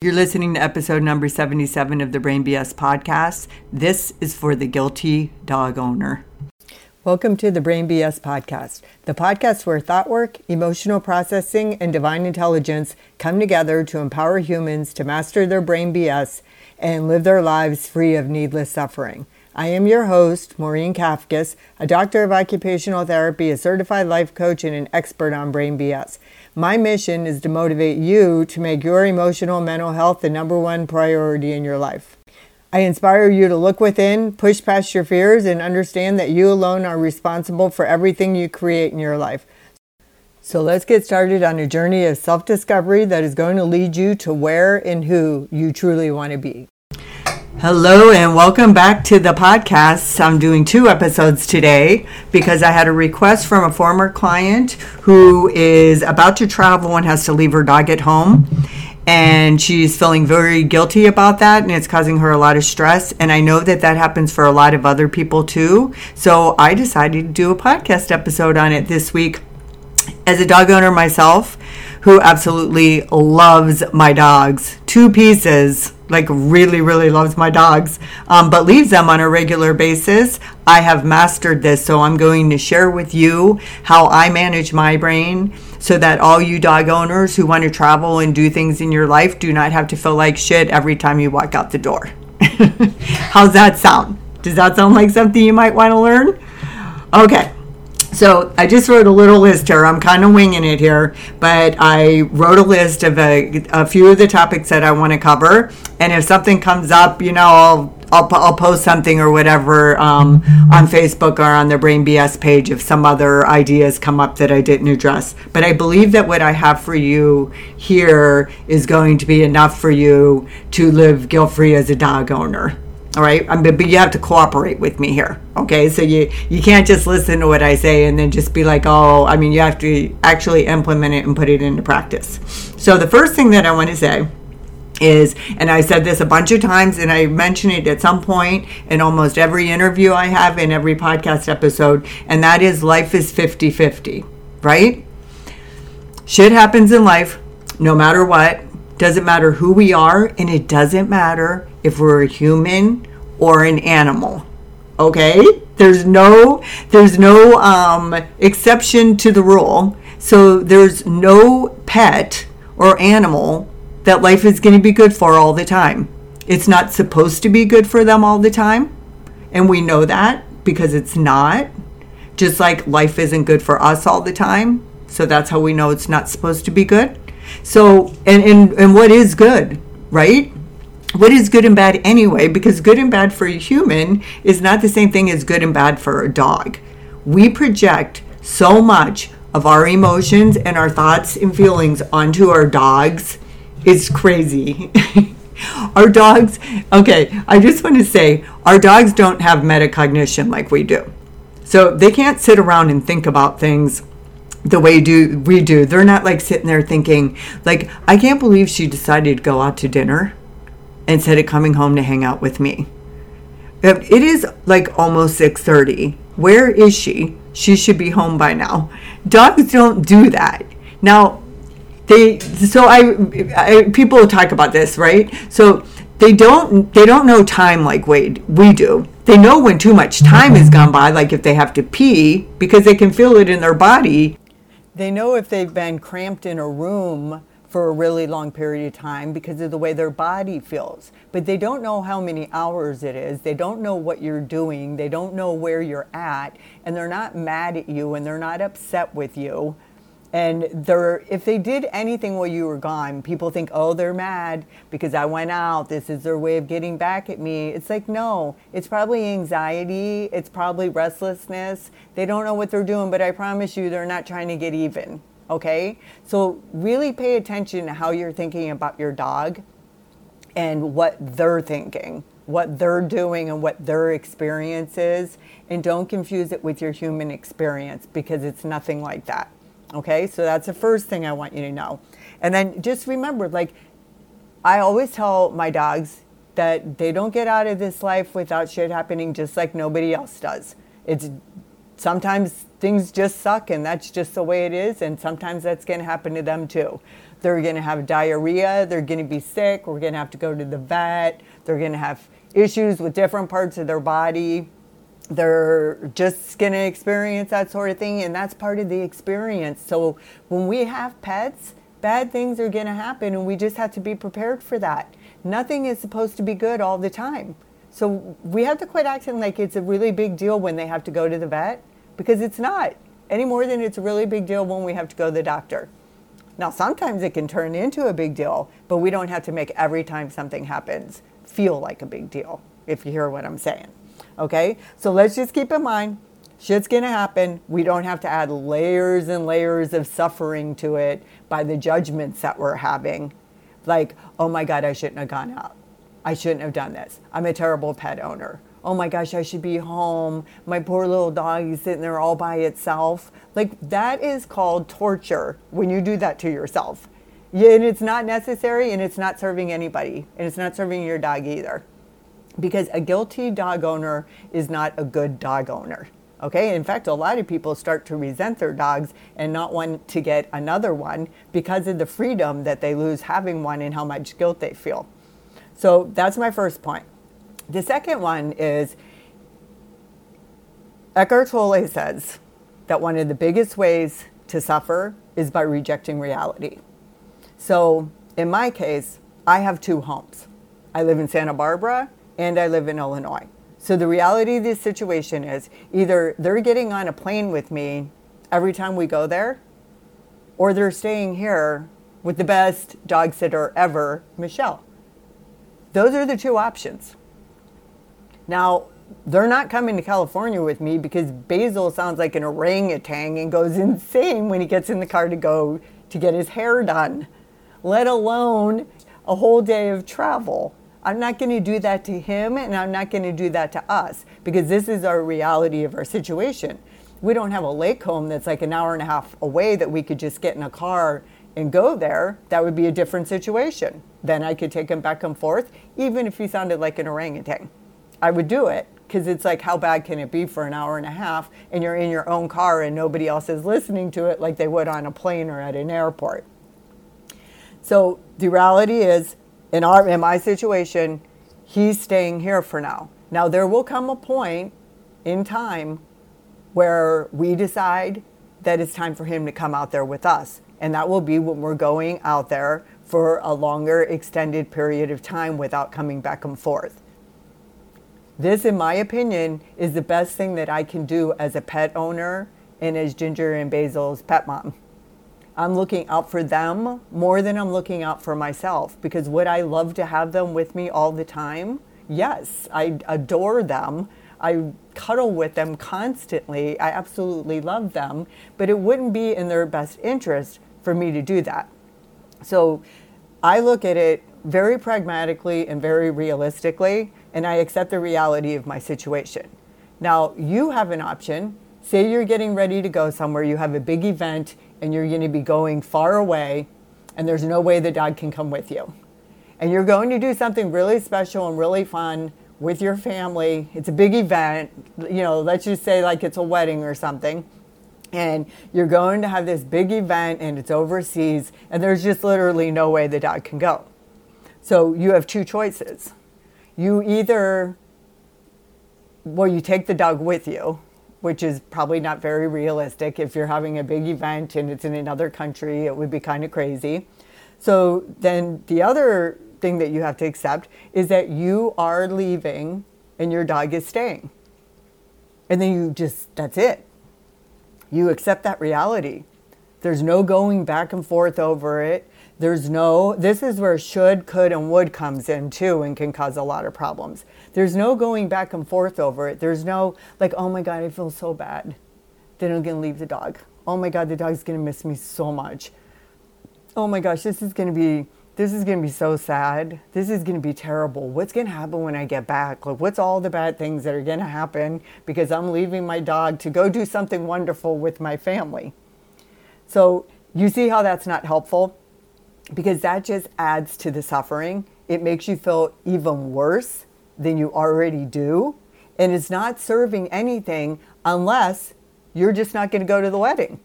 You're listening to episode number 77 of the Brain BS podcast. This is for the guilty dog owner. Welcome to the Brain BS podcast, the podcast where thought work, emotional processing, and divine intelligence come together to empower humans to master their brain BS and live their lives free of needless suffering. I am your host, Maureen Kafkas, a doctor of occupational therapy, a certified life coach, and an expert on brain BS. My mission is to motivate you to make your emotional mental health the number one priority in your life. I inspire you to look within, push past your fears, and understand that you alone are responsible for everything you create in your life. So let's get started on a journey of self discovery that is going to lead you to where and who you truly want to be. Hello and welcome back to the podcast. I'm doing two episodes today because I had a request from a former client who is about to travel and has to leave her dog at home. And she's feeling very guilty about that, and it's causing her a lot of stress. And I know that that happens for a lot of other people too. So I decided to do a podcast episode on it this week. As a dog owner myself, who absolutely loves my dogs, two pieces like really really loves my dogs um, but leaves them on a regular basis. I have mastered this so i'm going to share with you how i manage my brain so that all you dog owners who want to travel and do things in your life do not have to feel like shit every time you walk out the door. How's that sound? Does that sound like something you might want to learn? Okay so I just wrote a little list here. I'm kind of winging it here, but I wrote a list of a, a few of the topics that I want to cover. And if something comes up, you know, I'll I'll, I'll post something or whatever um, on Facebook or on the Brain BS page if some other ideas come up that I didn't address. But I believe that what I have for you here is going to be enough for you to live guilt free as a dog owner all right? I mean, but you have to cooperate with me here okay? So you you can't just listen to what i say and then just be like oh i mean you have to actually implement it and put it into practice. So the first thing that i want to say is and i said this a bunch of times and i mention it at some point in almost every interview i have in every podcast episode and that is life is 50-50 right? Shit happens in life no matter what. Doesn't matter who we are, and it doesn't matter if we're a human or an animal. Okay? There's no there's no um, exception to the rule. So there's no pet or animal that life is going to be good for all the time. It's not supposed to be good for them all the time. And we know that because it's not. Just like life isn't good for us all the time. So that's how we know it's not supposed to be good. So, and, and, and what is good, right? What is good and bad anyway? Because good and bad for a human is not the same thing as good and bad for a dog. We project so much of our emotions and our thoughts and feelings onto our dogs. It's crazy. our dogs, okay, I just want to say, our dogs don't have metacognition like we do. So they can't sit around and think about things the way do we do. They're not like sitting there thinking like I can't believe she decided to go out to dinner instead of coming home to hang out with me. Um, it is like almost 6:30. Where is she? She should be home by now. Dogs don't do that. Now they so I, I people talk about this, right? So they don't they don't know time like we we do. They know when too much time has gone by, like if they have to pee, because they can feel it in their body. They know if they've been cramped in a room for a really long period of time because of the way their body feels. But they don't know how many hours it is. They don't know what you're doing. They don't know where you're at. And they're not mad at you and they're not upset with you and they're if they did anything while you were gone people think oh they're mad because i went out this is their way of getting back at me it's like no it's probably anxiety it's probably restlessness they don't know what they're doing but i promise you they're not trying to get even okay so really pay attention to how you're thinking about your dog and what they're thinking what they're doing and what their experience is and don't confuse it with your human experience because it's nothing like that Okay, so that's the first thing I want you to know. And then just remember, like, I always tell my dogs that they don't get out of this life without shit happening just like nobody else does. It's sometimes things just suck and that's just the way it is. And sometimes that's going to happen to them too. They're going to have diarrhea. They're going to be sick. We're going to have to go to the vet. They're going to have issues with different parts of their body. They're just going to experience that sort of thing. And that's part of the experience. So when we have pets, bad things are going to happen. And we just have to be prepared for that. Nothing is supposed to be good all the time. So we have to quit acting like it's a really big deal when they have to go to the vet because it's not any more than it's a really big deal when we have to go to the doctor. Now, sometimes it can turn into a big deal, but we don't have to make every time something happens feel like a big deal, if you hear what I'm saying. Okay? So let's just keep in mind shit's gonna happen. We don't have to add layers and layers of suffering to it by the judgments that we're having. Like, oh my God, I shouldn't have gone out. I shouldn't have done this. I'm a terrible pet owner. Oh my gosh, I should be home. My poor little dog is sitting there all by itself. Like that is called torture when you do that to yourself. And it's not necessary and it's not serving anybody and it's not serving your dog either. Because a guilty dog owner is not a good dog owner. Okay, in fact, a lot of people start to resent their dogs and not want to get another one because of the freedom that they lose having one and how much guilt they feel. So that's my first point. The second one is Eckhart Tolle says that one of the biggest ways to suffer is by rejecting reality. So, in my case, I have two homes. I live in Santa Barbara and I live in Illinois. So, the reality of this situation is either they're getting on a plane with me every time we go there, or they're staying here with the best dog sitter ever, Michelle. Those are the two options. Now, they're not coming to California with me because Basil sounds like an orangutan and goes insane when he gets in the car to go to get his hair done, let alone a whole day of travel. I'm not going to do that to him and I'm not going to do that to us because this is our reality of our situation. We don't have a lake home that's like an hour and a half away that we could just get in a car and go there. That would be a different situation. Then I could take him back and forth, even if he sounded like an orangutan. I would do it because it's like, how bad can it be for an hour and a half and you're in your own car and nobody else is listening to it like they would on a plane or at an airport? So the reality is, in, our, in my situation, he's staying here for now. Now, there will come a point in time where we decide that it's time for him to come out there with us. And that will be when we're going out there for a longer, extended period of time without coming back and forth. This, in my opinion, is the best thing that I can do as a pet owner and as Ginger and Basil's pet mom. I'm looking out for them more than I'm looking out for myself because would I love to have them with me all the time? Yes, I adore them. I cuddle with them constantly. I absolutely love them, but it wouldn't be in their best interest for me to do that. So I look at it very pragmatically and very realistically and I accept the reality of my situation. Now, you have an option. Say you're getting ready to go somewhere, you have a big event, and you're going to be going far away, and there's no way the dog can come with you. And you're going to do something really special and really fun with your family. It's a big event, you know, let's just say like it's a wedding or something. And you're going to have this big event and it's overseas, and there's just literally no way the dog can go. So you have two choices you either, well, you take the dog with you, which is probably not very realistic. If you're having a big event and it's in another country, it would be kind of crazy. So then the other thing that you have to accept is that you are leaving and your dog is staying. And then you just, that's it. You accept that reality. There's no going back and forth over it. There's no, this is where should, could, and would comes in too and can cause a lot of problems. There's no going back and forth over it. There's no, like, oh my God, I feel so bad. Then I'm going to leave the dog. Oh my God, the dog's going to miss me so much. Oh my gosh, this is going to be, this is going to be so sad. This is going to be terrible. What's going to happen when I get back? Like, what's all the bad things that are going to happen because I'm leaving my dog to go do something wonderful with my family? So, you see how that's not helpful? Because that just adds to the suffering. It makes you feel even worse than you already do. And it's not serving anything unless you're just not going to go to the wedding.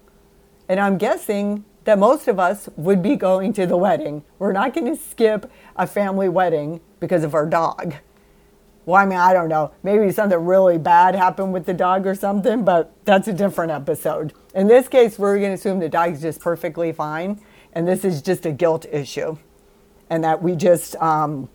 And I'm guessing that most of us would be going to the wedding. We're not going to skip a family wedding because of our dog. Well, I mean, I don't know. Maybe something really bad happened with the dog or something, but that's a different episode. In this case, we're going to assume the dog's just perfectly fine, and this is just a guilt issue, and that we just um,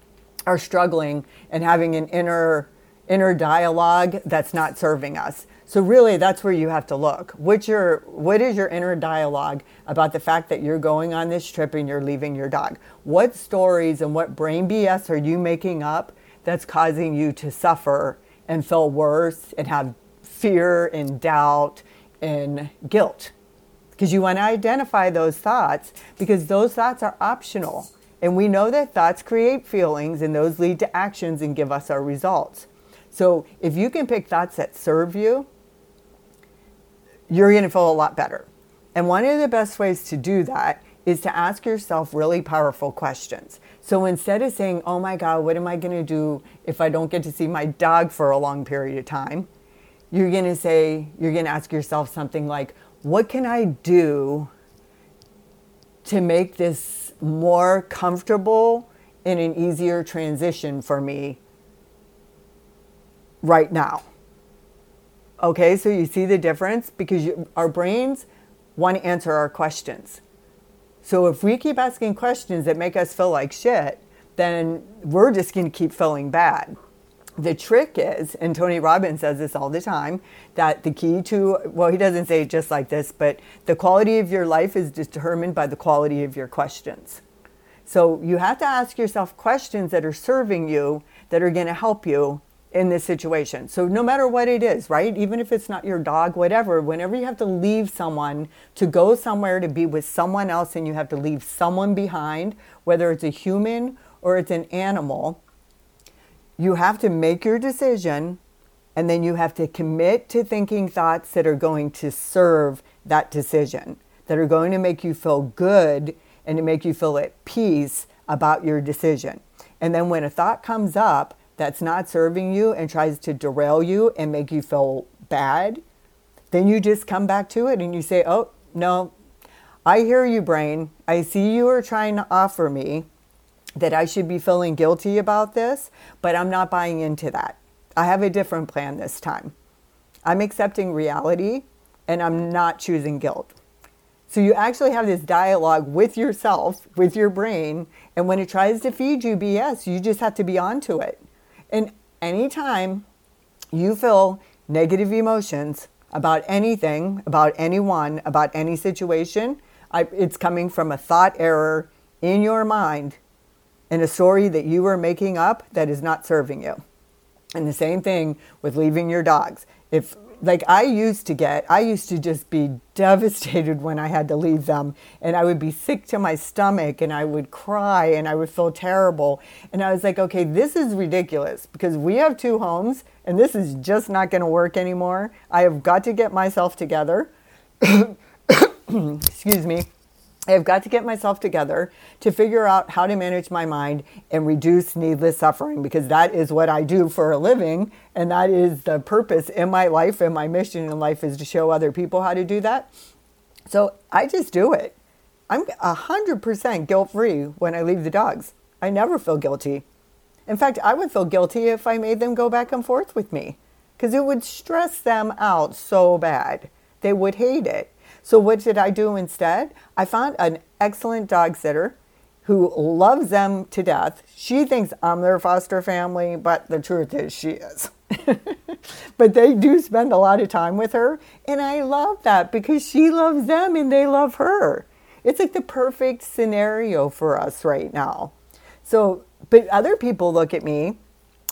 are struggling and having an inner inner dialogue that's not serving us. So really, that's where you have to look. What's your what is your inner dialogue about the fact that you're going on this trip and you're leaving your dog? What stories and what brain BS are you making up that's causing you to suffer and feel worse and have fear and doubt and guilt? Because you want to identify those thoughts because those thoughts are optional. And we know that thoughts create feelings and those lead to actions and give us our results. So if you can pick thoughts that serve you, you're going to feel a lot better. And one of the best ways to do that is to ask yourself really powerful questions. So instead of saying, oh my God, what am I going to do if I don't get to see my dog for a long period of time? You're going to say, you're going to ask yourself something like, what can I do to make this more comfortable and an easier transition for me right now? Okay, so you see the difference because you, our brains want to answer our questions. So if we keep asking questions that make us feel like shit, then we're just going to keep feeling bad. The trick is, and Tony Robbins says this all the time, that the key to, well, he doesn't say it just like this, but the quality of your life is determined by the quality of your questions. So you have to ask yourself questions that are serving you, that are going to help you in this situation. So no matter what it is, right? Even if it's not your dog, whatever, whenever you have to leave someone to go somewhere to be with someone else and you have to leave someone behind, whether it's a human or it's an animal, you have to make your decision and then you have to commit to thinking thoughts that are going to serve that decision, that are going to make you feel good and to make you feel at peace about your decision. And then when a thought comes up, that's not serving you and tries to derail you and make you feel bad, then you just come back to it and you say, Oh, no, I hear you, brain. I see you are trying to offer me that I should be feeling guilty about this, but I'm not buying into that. I have a different plan this time. I'm accepting reality and I'm not choosing guilt. So you actually have this dialogue with yourself, with your brain, and when it tries to feed you BS, you just have to be onto it. And anytime you feel negative emotions about anything, about anyone, about any situation, I, it's coming from a thought error in your mind and a story that you are making up that is not serving you. And the same thing with leaving your dogs. If like I used to get, I used to just be devastated when I had to leave them. And I would be sick to my stomach and I would cry and I would feel terrible. And I was like, okay, this is ridiculous because we have two homes and this is just not going to work anymore. I have got to get myself together. Excuse me. I have got to get myself together to figure out how to manage my mind and reduce needless suffering because that is what I do for a living. And that is the purpose in my life and my mission in life is to show other people how to do that. So I just do it. I'm 100% guilt free when I leave the dogs. I never feel guilty. In fact, I would feel guilty if I made them go back and forth with me because it would stress them out so bad. They would hate it. So what did I do instead? I found an excellent dog sitter who loves them to death. She thinks I'm their foster family, but the truth is she is. but they do spend a lot of time with her, and I love that because she loves them and they love her. It's like the perfect scenario for us right now. So, but other people look at me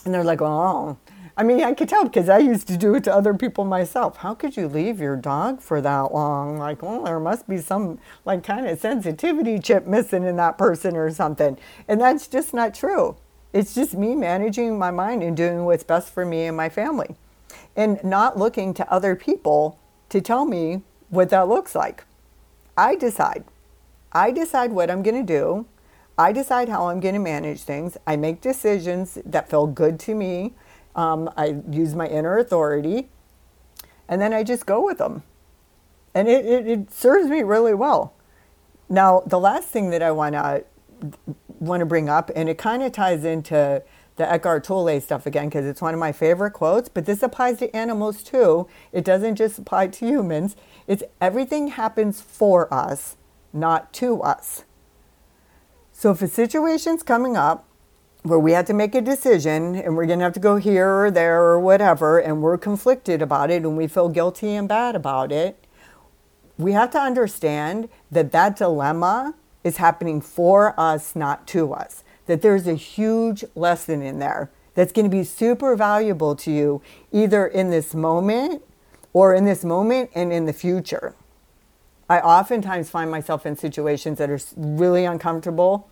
and they're like, "Oh, I mean, I could tell because I used to do it to other people myself. How could you leave your dog for that long? Like, well, there must be some like kind of sensitivity chip missing in that person or something. And that's just not true. It's just me managing my mind and doing what's best for me and my family and not looking to other people to tell me what that looks like. I decide. I decide what I'm going to do. I decide how I'm going to manage things. I make decisions that feel good to me um, I use my inner authority, and then I just go with them. And it, it, it serves me really well. Now, the last thing that I want to want to bring up, and it kind of ties into the Eckhart Tolle stuff again because it's one of my favorite quotes, but this applies to animals too. It doesn't just apply to humans. It's everything happens for us, not to us. So if a situation's coming up where we have to make a decision and we're going to have to go here or there or whatever, and we're conflicted about it and we feel guilty and bad about it, we have to understand that that dilemma is happening for us, not to us that there's a huge lesson in there that's going to be super valuable to you either in this moment or in this moment and in the future. I oftentimes find myself in situations that are really uncomfortable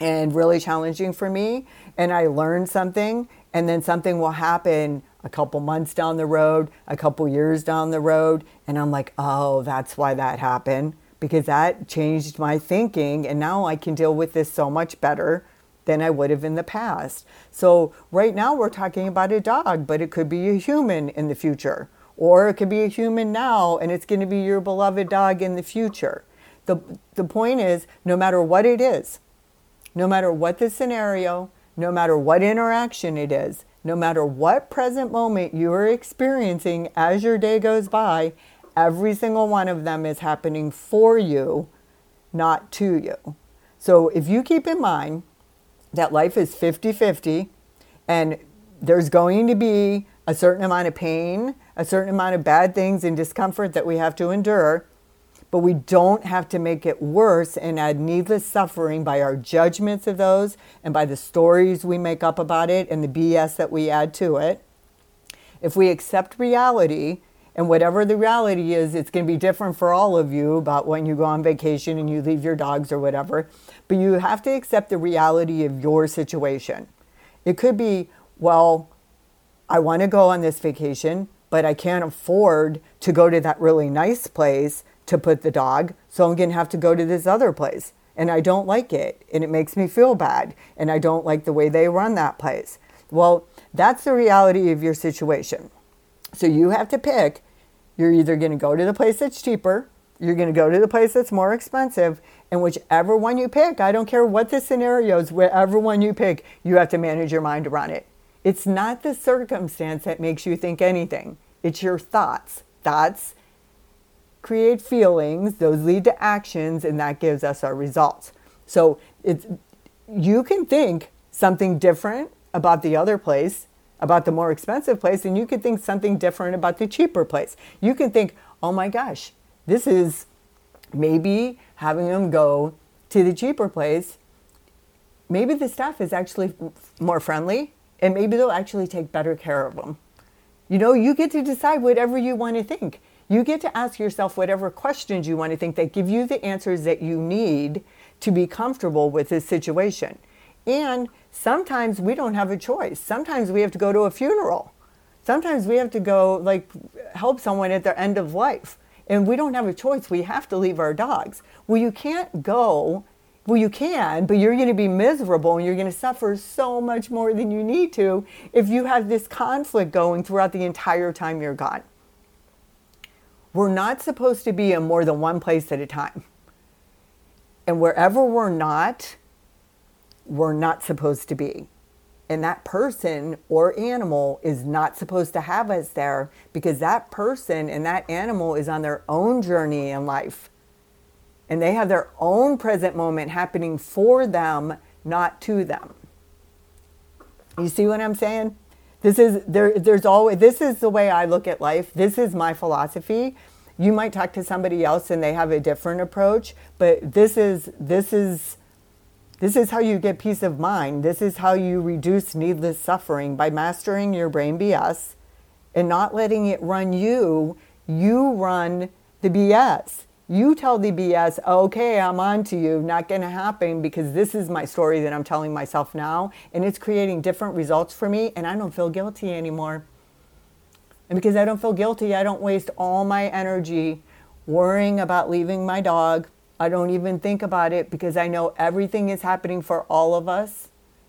and really challenging for me, and I learn something, and then something will happen a couple months down the road, a couple years down the road, and I'm like, oh, that's why that happened because that changed my thinking, and now I can deal with this so much better than I would have in the past. So, right now we're talking about a dog, but it could be a human in the future, or it could be a human now and it's going to be your beloved dog in the future. The, the point is, no matter what it is, no matter what the scenario, no matter what interaction it is, no matter what present moment you are experiencing as your day goes by, every single one of them is happening for you, not to you. So if you keep in mind that life is 50 50 and there's going to be a certain amount of pain, a certain amount of bad things and discomfort that we have to endure, but we don't have to make it worse and add needless suffering by our judgments of those and by the stories we make up about it and the BS that we add to it. If we accept reality, and whatever the reality is, it's going to be different for all of you about when you go on vacation and you leave your dogs or whatever. But you have to accept the reality of your situation. It could be, well, I want to go on this vacation, but I can't afford to go to that really nice place to put the dog, so I'm going to have to go to this other place. And I don't like it, and it makes me feel bad, and I don't like the way they run that place. Well, that's the reality of your situation. So you have to pick. You're either going to go to the place that's cheaper, you're going to go to the place that's more expensive, and whichever one you pick, I don't care what the scenario is, wherever one you pick, you have to manage your mind around it. It's not the circumstance that makes you think anything, it's your thoughts. Thoughts create feelings, those lead to actions, and that gives us our results. So it's, you can think something different about the other place, about the more expensive place, and you could think something different about the cheaper place. You can think, oh my gosh, this is maybe having them go to the cheaper place, maybe the staff is actually more friendly and maybe they'll actually take better care of them. You know, you get to decide whatever you want to think. You get to ask yourself whatever questions you want to think that give you the answers that you need to be comfortable with this situation. And sometimes we don't have a choice. Sometimes we have to go to a funeral. Sometimes we have to go like help someone at their end of life and we don't have a choice. We have to leave our dogs. Well, you can't go. Well, you can, but you're going to be miserable and you're going to suffer so much more than you need to if you have this conflict going throughout the entire time you're gone. We're not supposed to be in more than one place at a time. And wherever we're not, we're not supposed to be. And that person or animal is not supposed to have us there because that person and that animal is on their own journey in life. And they have their own present moment happening for them, not to them. You see what I'm saying? This is there there's always this is the way I look at life. This is my philosophy. You might talk to somebody else and they have a different approach, but this is this is this is how you get peace of mind. This is how you reduce needless suffering by mastering your brain BS and not letting it run you. You run the BS. You tell the BS, okay, I'm on to you, not going to happen because this is my story that I'm telling myself now, and it's creating different results for me, and I don't feel guilty anymore. And because I don't feel guilty, I don't waste all my energy worrying about leaving my dog I don't even think about it because I know everything is happening for all of us,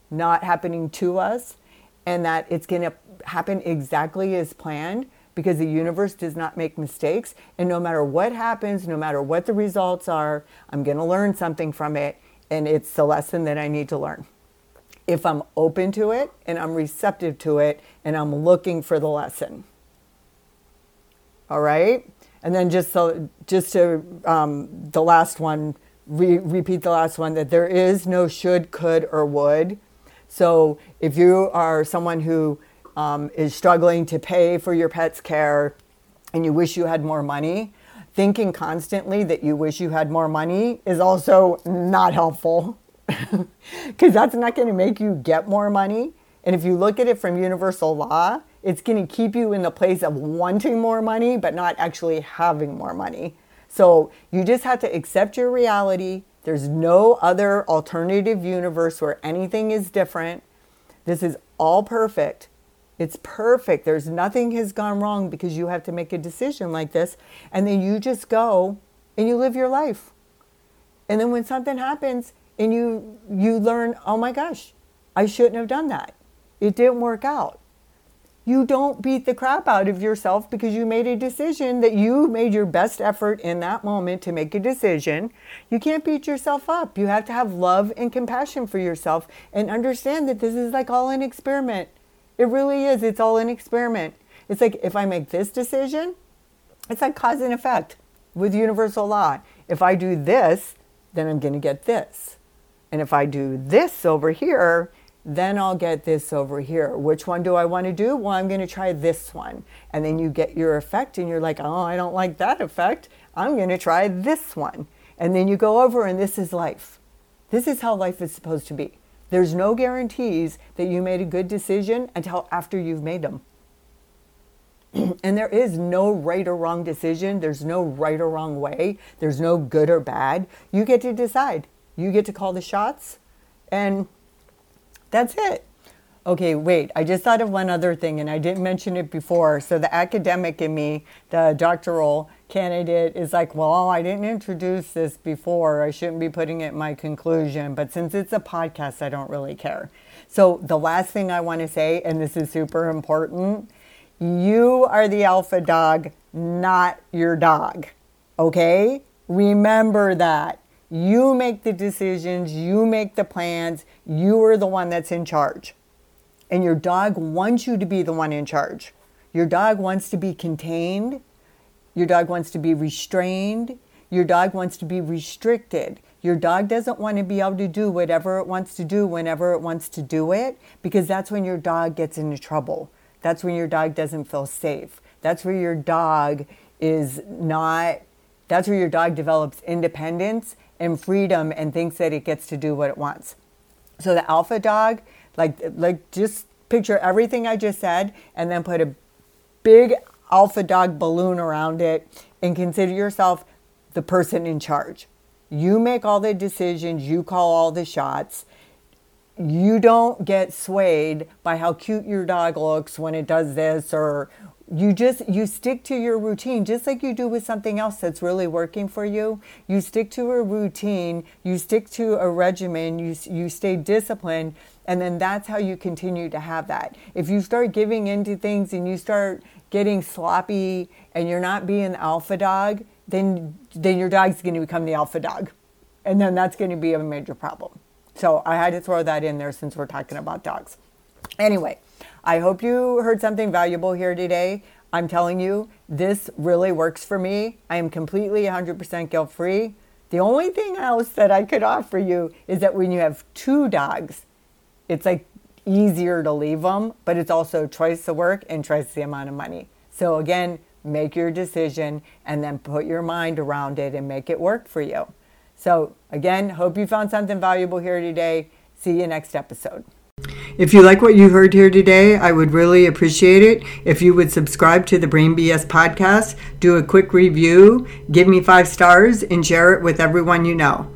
not happening to us, and that it's going to happen exactly as planned because the universe does not make mistakes. And no matter what happens, no matter what the results are, I'm going to learn something from it. And it's the lesson that I need to learn. If I'm open to it and I'm receptive to it and I'm looking for the lesson. All right. And then just so, just to um, the last one, re- repeat the last one that there is no should, could, or would. So if you are someone who um, is struggling to pay for your pet's care and you wish you had more money, thinking constantly that you wish you had more money is also not helpful because that's not going to make you get more money. And if you look at it from universal law, it's going to keep you in the place of wanting more money, but not actually having more money. So you just have to accept your reality. There's no other alternative universe where anything is different. This is all perfect. It's perfect. There's nothing has gone wrong because you have to make a decision like this. And then you just go and you live your life. And then when something happens and you you learn, oh my gosh, I shouldn't have done that. It didn't work out you don't beat the crap out of yourself because you made a decision that you made your best effort in that moment to make a decision. You can't beat yourself up. You have to have love and compassion for yourself and understand that this is like all an experiment. It really is. It's all an experiment. It's like if I make this decision, it's like cause and effect with universal law. If I do this, then I'm going to get this. And if I do this over here, then I'll get this over here. Which one do I want to do? Well, I'm going to try this one. And then you get your effect and you're like, oh, I don't like that effect. I'm going to try this one. And then you go over and this is life. This is how life is supposed to be. There's no guarantees that you made a good decision until after you've made them. and there is no right or wrong decision. There's no right or wrong way. There's no good or bad. You get to decide. You get to call the shots. And that's it. Okay, wait, I just thought of one other thing and I didn't mention it before. So the academic in me, the doctoral candidate, is like, well, I didn't introduce this before. I shouldn't be putting it in my conclusion. But since it's a podcast, I don't really care. So the last thing I want to say, and this is super important you are the alpha dog, not your dog. Okay? Remember that. You make the decisions, you make the plans, you are the one that's in charge. And your dog wants you to be the one in charge. Your dog wants to be contained, your dog wants to be restrained, your dog wants to be restricted. Your dog doesn't want to be able to do whatever it wants to do whenever it wants to do it because that's when your dog gets into trouble. That's when your dog doesn't feel safe. That's where your dog is not, that's where your dog develops independence and freedom and thinks that it gets to do what it wants. So the alpha dog, like like just picture everything I just said and then put a big alpha dog balloon around it and consider yourself the person in charge. You make all the decisions, you call all the shots. You don't get swayed by how cute your dog looks when it does this or you just you stick to your routine just like you do with something else that's really working for you. You stick to a routine you stick to a regimen you you stay disciplined and then that's how you continue to have that. If you start giving into things and you start getting sloppy and you're not being the alpha dog then then your dog's going to become the alpha dog. And then that's going to be a major problem. So i had to throw that in there since we're talking about dogs. Anyway I hope you heard something valuable here today. I'm telling you, this really works for me. I am completely 100% guilt free. The only thing else that I could offer you is that when you have two dogs, it's like easier to leave them, but it's also twice the work and twice the amount of money. So again, make your decision and then put your mind around it and make it work for you. So again, hope you found something valuable here today. See you next episode. If you like what you heard here today, I would really appreciate it if you would subscribe to the Brain BS podcast, do a quick review, give me five stars, and share it with everyone you know.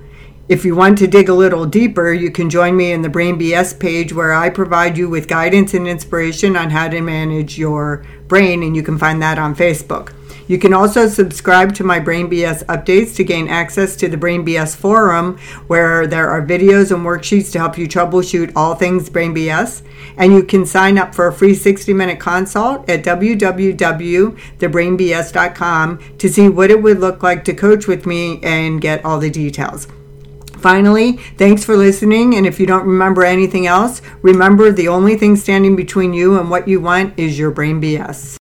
If you want to dig a little deeper, you can join me in the Brain BS page where I provide you with guidance and inspiration on how to manage your brain, and you can find that on Facebook. You can also subscribe to my Brain BS updates to gain access to the Brain BS forum, where there are videos and worksheets to help you troubleshoot all things Brain BS. And you can sign up for a free 60 minute consult at www.thebrainbs.com to see what it would look like to coach with me and get all the details. Finally, thanks for listening. And if you don't remember anything else, remember the only thing standing between you and what you want is your brain BS.